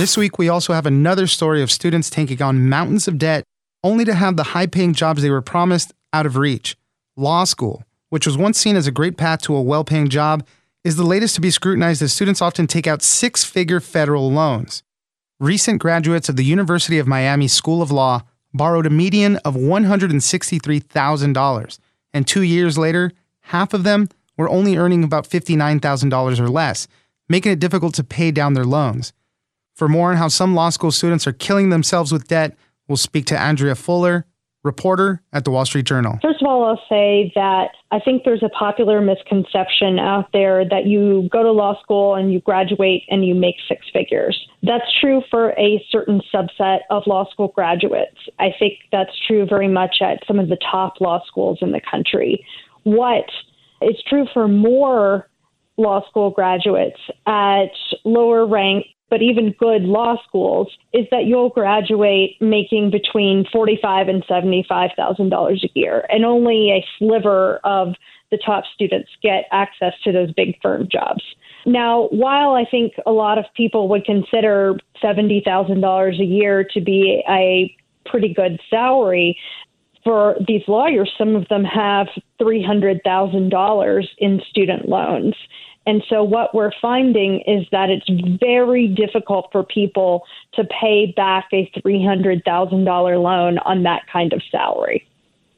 This week, we also have another story of students taking on mountains of debt only to have the high paying jobs they were promised out of reach. Law school, which was once seen as a great path to a well paying job, is the latest to be scrutinized as students often take out six figure federal loans. Recent graduates of the University of Miami School of Law borrowed a median of $163,000, and two years later, half of them were only earning about $59,000 or less, making it difficult to pay down their loans. For more on how some law school students are killing themselves with debt, we'll speak to Andrea Fuller, reporter at the Wall Street Journal. First of all, I'll say that I think there's a popular misconception out there that you go to law school and you graduate and you make six figures. That's true for a certain subset of law school graduates. I think that's true very much at some of the top law schools in the country. What is true for more law school graduates at lower rank but even good law schools, is that you'll graduate making between forty-five and seventy-five thousand dollars a year, and only a sliver of the top students get access to those big firm jobs. Now, while I think a lot of people would consider seventy thousand dollars a year to be a pretty good salary, for these lawyers, some of them have $300,000 in student loans. And so what we're finding is that it's very difficult for people to pay back a $300,000 loan on that kind of salary.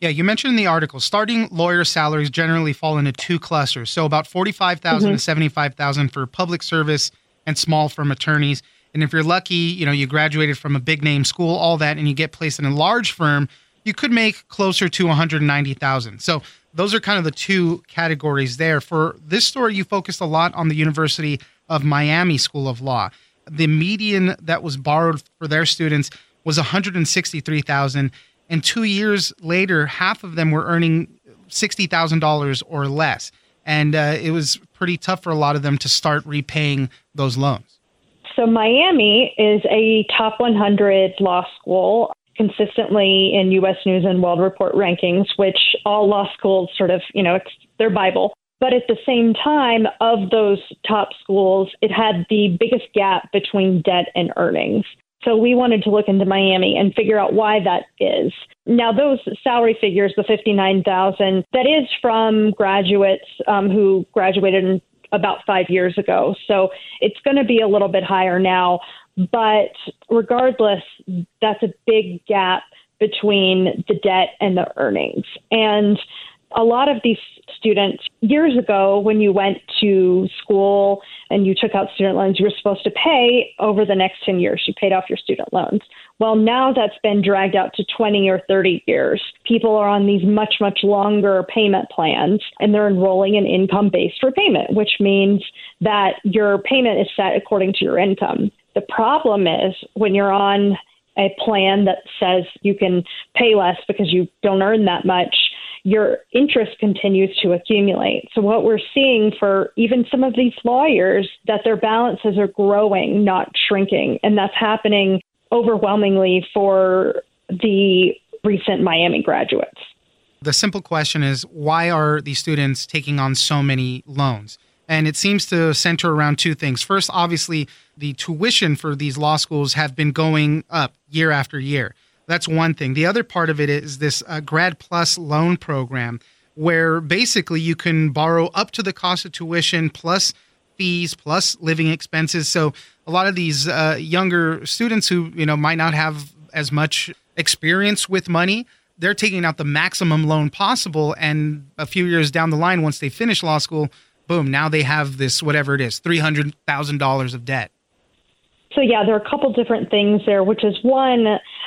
Yeah, you mentioned in the article starting lawyer salaries generally fall into two clusters. So about 45,000 mm-hmm. to 75,000 for public service and small firm attorneys. And if you're lucky, you know, you graduated from a big name school, all that and you get placed in a large firm, you could make closer to 190,000. So those are kind of the two categories there. For this story, you focused a lot on the University of Miami School of Law. The median that was borrowed for their students was 163,000 and 2 years later half of them were earning $60,000 or less. And uh, it was pretty tough for a lot of them to start repaying those loans. So, Miami is a top 100 law school consistently in U.S. News and World Report rankings, which all law schools sort of, you know, it's their Bible. But at the same time, of those top schools, it had the biggest gap between debt and earnings. So we wanted to look into Miami and figure out why that is. Now, those salary figures, the 59,000, that is from graduates um, who graduated about five years ago. So it's going to be a little bit higher now. But regardless, that's a big gap between the debt and the earnings. And a lot of these students, years ago, when you went to school and you took out student loans, you were supposed to pay over the next 10 years. You paid off your student loans. Well, now that's been dragged out to 20 or 30 years. People are on these much, much longer payment plans and they're enrolling in income based repayment, which means that your payment is set according to your income. The problem is when you're on a plan that says you can pay less because you don't earn that much, your interest continues to accumulate. So what we're seeing for even some of these lawyers that their balances are growing, not shrinking, and that's happening overwhelmingly for the recent Miami graduates. The simple question is why are these students taking on so many loans? And it seems to center around two things. First, obviously, the tuition for these law schools have been going up year after year. That's one thing. The other part of it is this uh, Grad Plus loan program, where basically you can borrow up to the cost of tuition plus fees plus living expenses. So a lot of these uh, younger students who you know might not have as much experience with money, they're taking out the maximum loan possible, and a few years down the line, once they finish law school, boom, now they have this whatever it is, $300,000 of debt. So yeah, there are a couple different things there, which is one,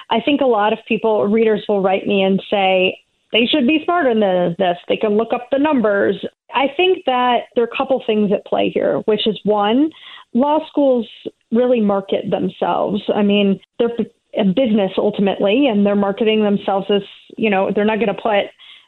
I think a lot of people, readers will write me and say, they should be smarter than this. They can look up the numbers. I think that there are a couple things at play here, which is one, law schools really market themselves. I mean, they're a business ultimately, and they're marketing themselves as, you know, they're not going to put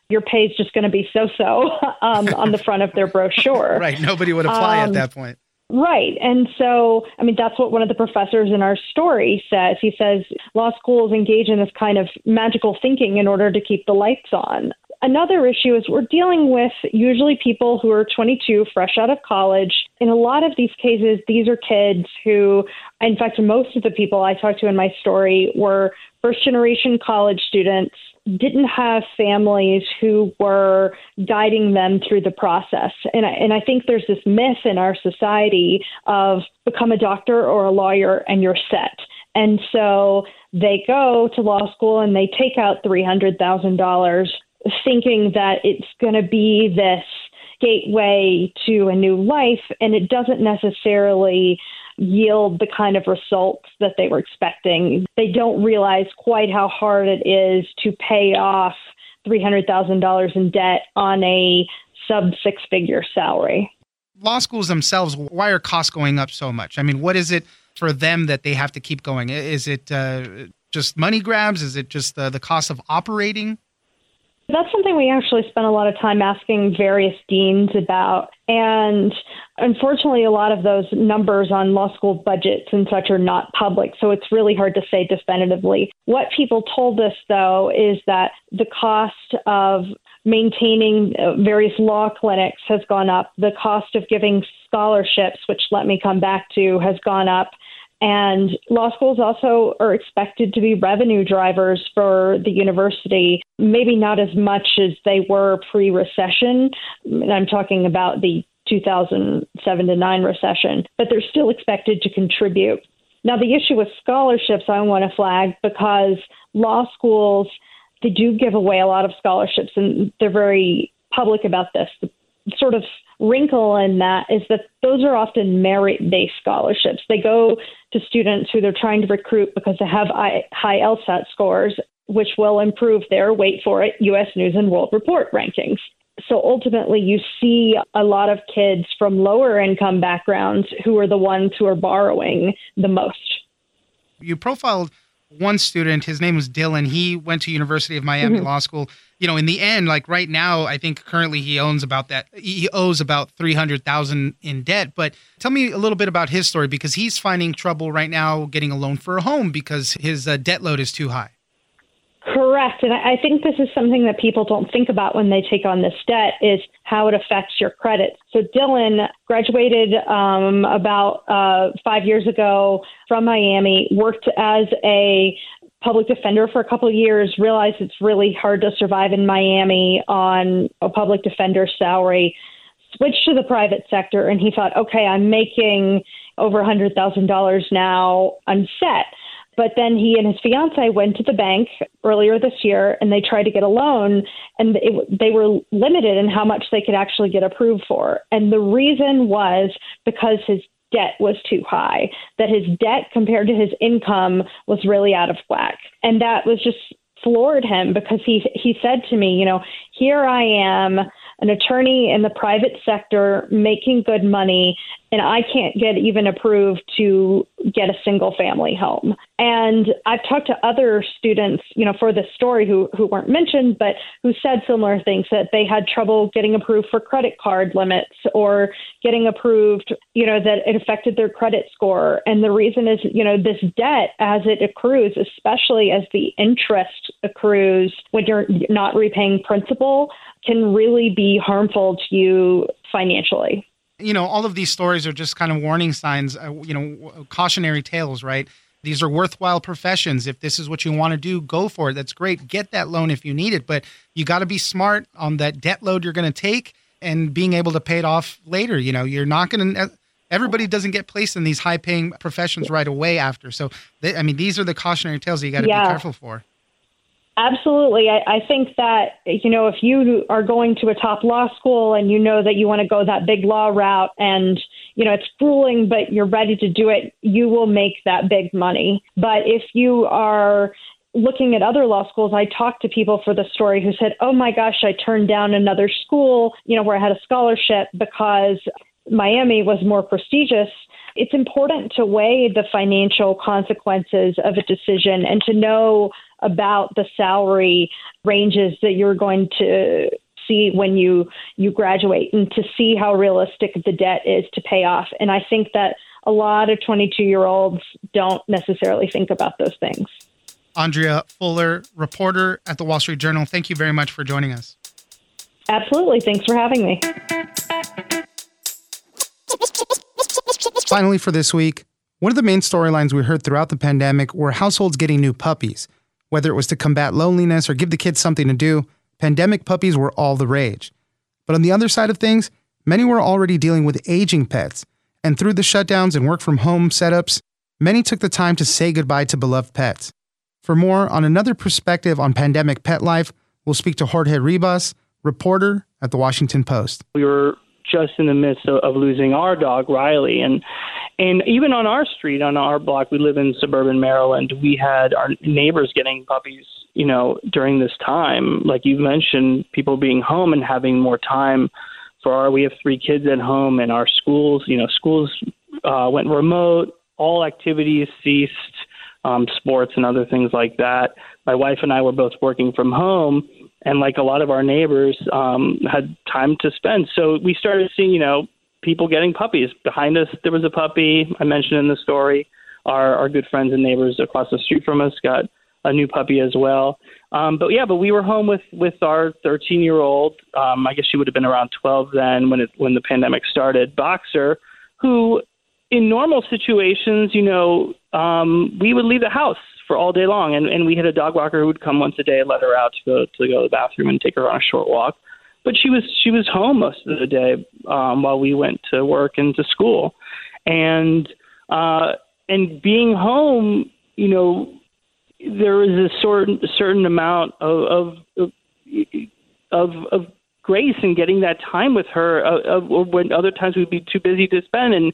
your pay is just going to be so so um, on the front of their brochure. right. Nobody would apply um, at that point. Right. And so, I mean, that's what one of the professors in our story says. He says law schools engage in this kind of magical thinking in order to keep the lights on. Another issue is we're dealing with usually people who are 22, fresh out of college. In a lot of these cases, these are kids who, in fact, most of the people I talked to in my story were first generation college students didn't have families who were guiding them through the process. And I, and I think there's this myth in our society of become a doctor or a lawyer and you're set. And so they go to law school and they take out $300,000 thinking that it's going to be this gateway to a new life. And it doesn't necessarily yield the kind of results that they were expecting. They don't realize quite how hard it is to pay off $300,000 in debt on a sub six figure salary. Law schools themselves, why are costs going up so much? I mean, what is it for them that they have to keep going? Is it uh, just money grabs? Is it just uh, the cost of operating? That's something we actually spent a lot of time asking various deans about. And unfortunately, a lot of those numbers on law school budgets and such are not public. So it's really hard to say definitively. What people told us, though, is that the cost of maintaining uh, various law clinics has gone up. The cost of giving scholarships, which let me come back to, has gone up. And law schools also are expected to be revenue drivers for the university, maybe not as much as they were pre recession. I'm talking about the 2007 to 9 recession, but they're still expected to contribute. Now, the issue with scholarships, I want to flag because law schools, they do give away a lot of scholarships and they're very public about this. The sort of wrinkle in that is that those are often merit based scholarships. They go to students who they're trying to recruit because they have high LSAT scores, which will improve their, wait for it, U.S. News and World Report rankings. So ultimately, you see a lot of kids from lower income backgrounds who are the ones who are borrowing the most. You profiled one student, his name was Dylan. He went to University of Miami mm-hmm. Law School. You know, in the end, like right now, I think currently he owns about that. He owes about three hundred thousand in debt. But tell me a little bit about his story because he's finding trouble right now getting a loan for a home because his uh, debt load is too high. Correct. And I think this is something that people don't think about when they take on this debt is how it affects your credit. So Dylan graduated um, about uh, five years ago from Miami, worked as a public defender for a couple of years, realized it's really hard to survive in Miami on a public defender salary, switched to the private sector, and he thought, okay, I'm making over a $100,000 now, I'm set. But then he and his fiance went to the bank earlier this year and they tried to get a loan and it, they were limited in how much they could actually get approved for. And the reason was because his debt was too high, that his debt compared to his income was really out of whack. And that was just floored him because he he said to me, you know, here I am an attorney in the private sector making good money and I can't get even approved to get a single family home. And I've talked to other students, you know, for this story who who weren't mentioned, but who said similar things that they had trouble getting approved for credit card limits or getting approved, you know, that it affected their credit score. And the reason is, you know, this debt as it accrues, especially as the interest accrues when you're not repaying principal, can really be harmful to you financially you know, all of these stories are just kind of warning signs, uh, you know, cautionary tales, right? These are worthwhile professions. If this is what you want to do, go for it. That's great. Get that loan if you need it, but you got to be smart on that debt load you're going to take and being able to pay it off later. You know, you're not going to everybody doesn't get placed in these high paying professions right away after. So, they, I mean, these are the cautionary tales you got to yeah. be careful for. Absolutely. I, I think that, you know, if you are going to a top law school and you know that you want to go that big law route and, you know, it's grueling, but you're ready to do it, you will make that big money. But if you are looking at other law schools, I talked to people for the story who said, oh my gosh, I turned down another school, you know, where I had a scholarship because Miami was more prestigious it's important to weigh the financial consequences of a decision and to know about the salary ranges that you're going to see when you you graduate and to see how realistic the debt is to pay off. And i think that a lot of 22 year olds don't necessarily think about those things. Andrea fuller reporter at the wall street journal thank you very much for joining us. Absolutely. Thanks for having me Finally, for this week, one of the main storylines we heard throughout the pandemic were households getting new puppies. Whether it was to combat loneliness or give the kids something to do, pandemic puppies were all the rage. But on the other side of things, many were already dealing with aging pets. And through the shutdowns and work from home setups, many took the time to say goodbye to beloved pets. For more on another perspective on pandemic pet life, we'll speak to Jorge Ribas, reporter at the Washington Post. We were just in the midst of, of losing our dog Riley, and and even on our street, on our block, we live in suburban Maryland. We had our neighbors getting puppies, you know, during this time. Like you mentioned, people being home and having more time for our. We have three kids at home, and our schools, you know, schools uh, went remote. All activities ceased, um, sports and other things like that. My wife and I were both working from home, and like a lot of our neighbors um, had time to spend. So we started seeing, you know, people getting puppies. Behind us, there was a puppy I mentioned in the story. Our, our good friends and neighbors across the street from us got a new puppy as well. Um, but yeah, but we were home with with our 13 year old. Um, I guess she would have been around 12 then when it when the pandemic started. Boxer, who in normal situations, you know, um, we would leave the house for all day long. And, and we had a dog walker who would come once a day, let her out to go to go to the bathroom and take her on a short walk. But she was she was home most of the day um, while we went to work and to school, and uh, and being home, you know, there is a certain certain amount of of of, of grace in getting that time with her, of, of when other times we'd be too busy to spend, and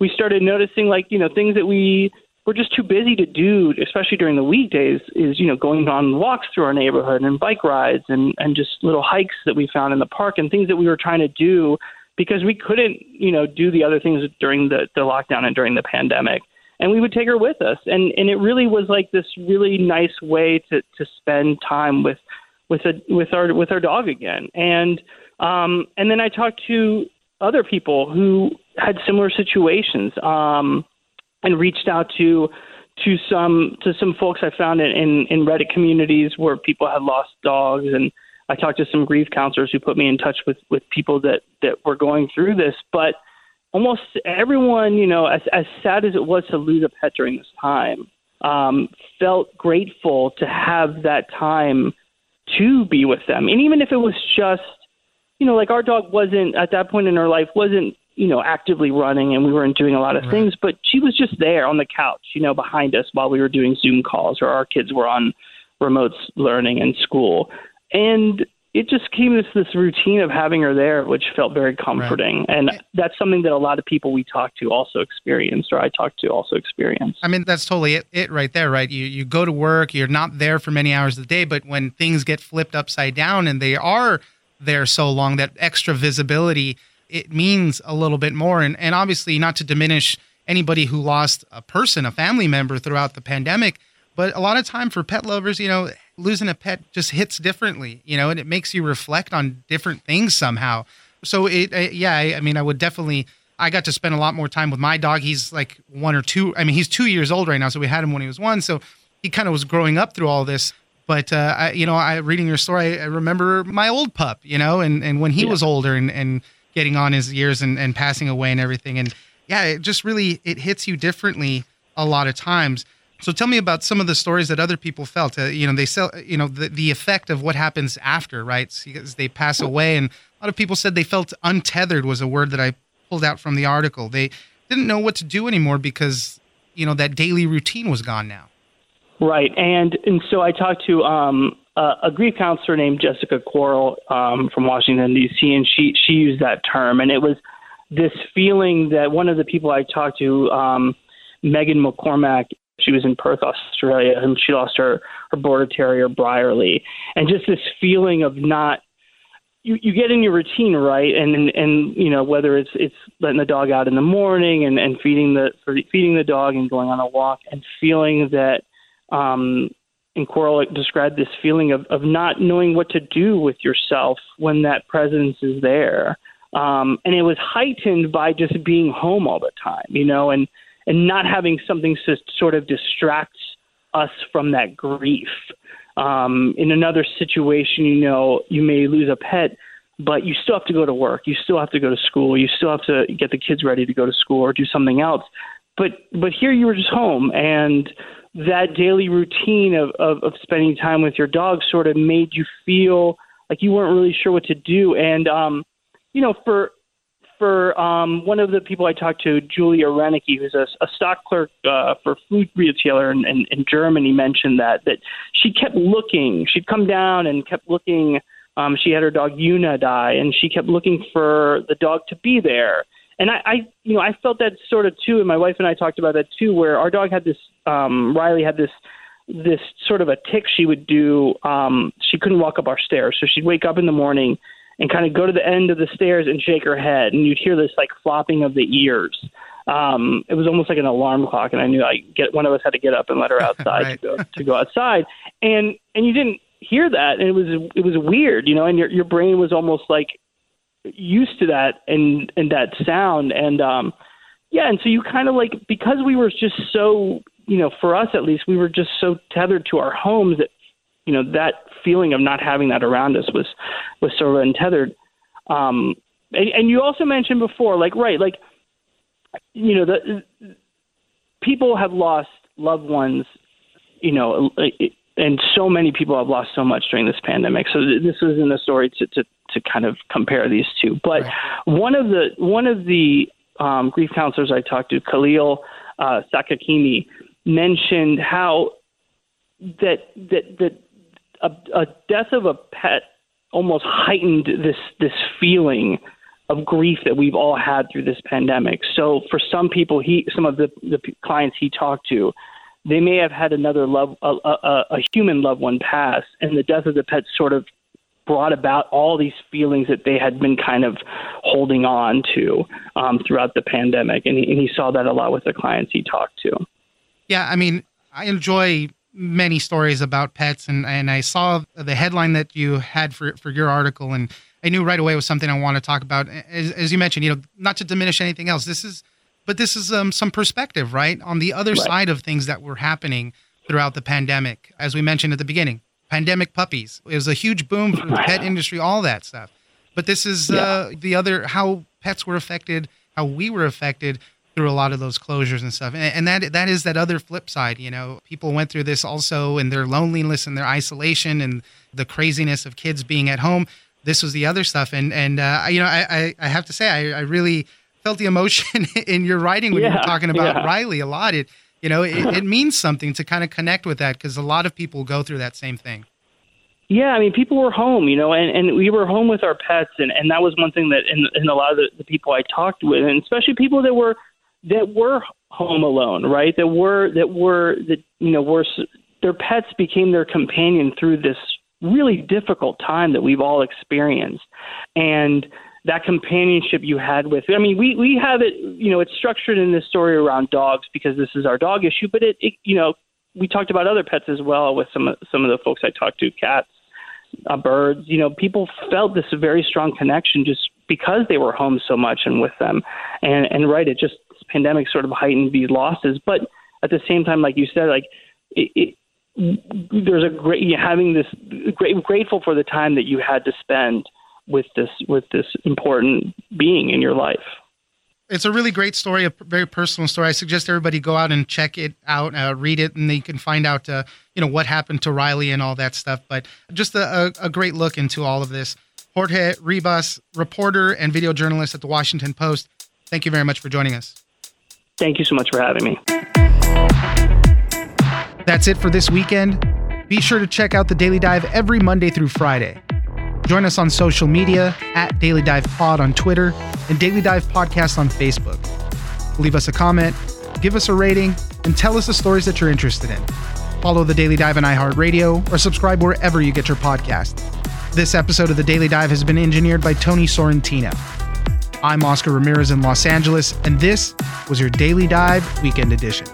we started noticing like you know things that we we're just too busy to do, especially during the weekdays, is, you know, going on walks through our neighborhood and bike rides and, and just little hikes that we found in the park and things that we were trying to do because we couldn't, you know, do the other things during the, the lockdown and during the pandemic. And we would take her with us. And, and it really was like this really nice way to, to spend time with, with, a, with our, with our dog again. And, um, and then I talked to other people who had similar situations. Um, and reached out to to some to some folks I found in, in, in Reddit communities where people had lost dogs and I talked to some grief counselors who put me in touch with, with people that, that were going through this. But almost everyone, you know, as, as sad as it was to lose a pet during this time, um, felt grateful to have that time to be with them. And even if it was just, you know, like our dog wasn't at that point in her life wasn't you know, actively running and we weren't doing a lot of right. things, but she was just there on the couch, you know, behind us while we were doing Zoom calls or our kids were on remote learning in school. And it just came to this routine of having her there, which felt very comforting. Right. And that's something that a lot of people we talk to also experienced, or I talked to also experienced. I mean, that's totally it, it right there, right? You, you go to work, you're not there for many hours of the day, but when things get flipped upside down and they are there so long, that extra visibility it means a little bit more. And, and obviously, not to diminish anybody who lost a person, a family member throughout the pandemic, but a lot of time for pet lovers, you know, losing a pet just hits differently, you know, and it makes you reflect on different things somehow. So it, uh, yeah, I, I mean, I would definitely. I got to spend a lot more time with my dog. He's like one or two. I mean, he's two years old right now, so we had him when he was one. So he kind of was growing up through all this. But uh, I, you know, I reading your story, I, I remember my old pup, you know, and and when he yeah. was older and and getting on his years and, and passing away and everything. And yeah, it just really it hits you differently a lot of times. So tell me about some of the stories that other people felt. Uh, you know, they sell. You know, the the effect of what happens after, right? Because they pass away, and a lot of people said they felt untethered was a word that I pulled out from the article. They didn't know what to do anymore because you know that daily routine was gone now. Right, and and so I talked to um, uh, a grief counselor named Jessica Quarles um, from Washington D.C. and she she used that term, and it was this feeling that one of the people I talked to, um, Megan McCormack, she was in Perth, Australia, and she lost her her border terrier Brierly, and just this feeling of not you, you get in your routine right and, and and you know whether it's it's letting the dog out in the morning and and feeding the feeding the dog and going on a walk and feeling that um and Coral described this feeling of of not knowing what to do with yourself when that presence is there um and it was heightened by just being home all the time you know and and not having something to sort of distract us from that grief um, in another situation, you know, you may lose a pet, but you still have to go to work. You still have to go to school. You still have to get the kids ready to go to school or do something else. But but here you were just home, and that daily routine of, of, of spending time with your dog sort of made you feel like you weren't really sure what to do. And um, you know, for for um, one of the people I talked to, Julia Renicky, who's a, a stock clerk uh, for food retailer in, in, in Germany, mentioned that that she kept looking. She'd come down and kept looking. Um, she had her dog Una die, and she kept looking for the dog to be there. And I, I, you know, I felt that sort of too. And my wife and I talked about that too, where our dog had this. Um, Riley had this this sort of a tick she would do. Um, she couldn't walk up our stairs, so she'd wake up in the morning and kind of go to the end of the stairs and shake her head, and you'd hear this like flopping of the ears. Um, it was almost like an alarm clock, and I knew I get one of us had to get up and let her outside right. to go to go outside, and and you didn't hear that, and it was it was weird, you know, and your your brain was almost like used to that and and that sound, and um, yeah, and so you kind of like because we were just so you know for us at least we were just so tethered to our homes that you know that feeling of not having that around us was was sort of untethered. Um, and, and you also mentioned before, like right, like you know the people have lost loved ones, you know, and so many people have lost so much during this pandemic. So this isn't a story to to, to kind of compare these two, but right. one of the one of the um, grief counselors I talked to, Khalil uh, Sakakini, mentioned how that that that a, a death of a pet almost heightened this this feeling of grief that we've all had through this pandemic. So for some people, he some of the the clients he talked to, they may have had another love a, a, a human loved one pass, and the death of the pet sort of brought about all these feelings that they had been kind of holding on to um, throughout the pandemic, and he, and he saw that a lot with the clients he talked to. Yeah, I mean, I enjoy many stories about pets, and and I saw the headline that you had for for your article, and I knew right away it was something I want to talk about. As, as you mentioned, you know, not to diminish anything else, this is, but this is um, some perspective, right, on the other right. side of things that were happening throughout the pandemic. As we mentioned at the beginning, pandemic puppies. It was a huge boom for the pet industry, all that stuff. But this is yeah. uh, the other how pets were affected, how we were affected through a lot of those closures and stuff. And, and, that that is that other flip side. You know, people went through this also in their loneliness and their isolation and the craziness of kids being at home. This was the other stuff. And and uh, you know, I, I have to say, I, I really felt the emotion in your writing when yeah, you were talking about yeah. Riley a lot. It you know, it, it means something to kind of connect with that because a lot of people go through that same thing. Yeah, I mean, people were home, you know, and, and we were home with our pets, and, and that was one thing that, in, in a lot of the, the people I talked with, and especially people that were that were home alone, right? That were that were that you know were their pets became their companion through this really difficult time that we've all experienced, and that companionship you had with I mean we we have it you know it's structured in this story around dogs because this is our dog issue, but it, it you know we talked about other pets as well with some of some of the folks I talked to, cats, uh, birds. You know, people felt this very strong connection just because they were home so much and with them, and and right, it just pandemic sort of heightened these losses. But at the same time, like you said, like it, it, there's a great you having this great, grateful for the time that you had to spend with this with this important being in your life. It's a really great story, a very personal story. I suggest everybody go out and check it out, uh, read it, and they can find out, uh, you know, what happened to Riley and all that stuff. But just a, a, a great look into all of this. Jorge Ribas, reporter and video journalist at the Washington Post. Thank you very much for joining us. Thank you so much for having me. That's it for this weekend. Be sure to check out the Daily Dive every Monday through Friday. Join us on social media at Daily Dive Pod on Twitter and Daily Dive Podcast on Facebook. Leave us a comment, give us a rating, and tell us the stories that you're interested in. Follow the Daily Dive on iHeartRadio or subscribe wherever you get your podcast. This episode of the Daily Dive has been engineered by Tony Sorrentino. I'm Oscar Ramirez in Los Angeles, and this was your Daily Dive Weekend Edition.